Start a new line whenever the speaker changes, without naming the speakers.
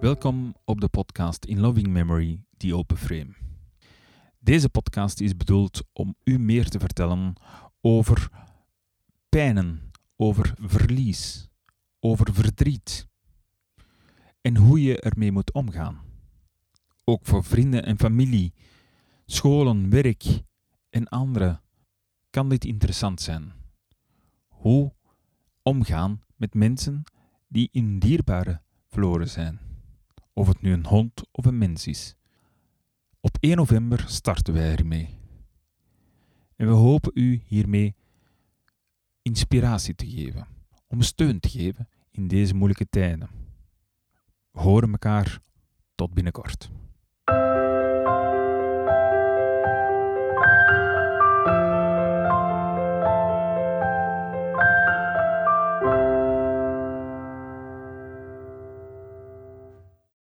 Welkom op de podcast In Loving Memory, The Open Frame. Deze podcast is bedoeld om u meer te vertellen over pijnen, over verlies, over verdriet en hoe je ermee moet omgaan. Ook voor vrienden en familie, scholen, werk en anderen kan dit interessant zijn. Hoe omgaan met mensen die in dierbare verloren zijn, of het nu een hond of een mens is. Op 1 november starten wij ermee. En we hopen u hiermee inspiratie te geven, om steun te geven in deze moeilijke tijden. We horen elkaar tot binnenkort.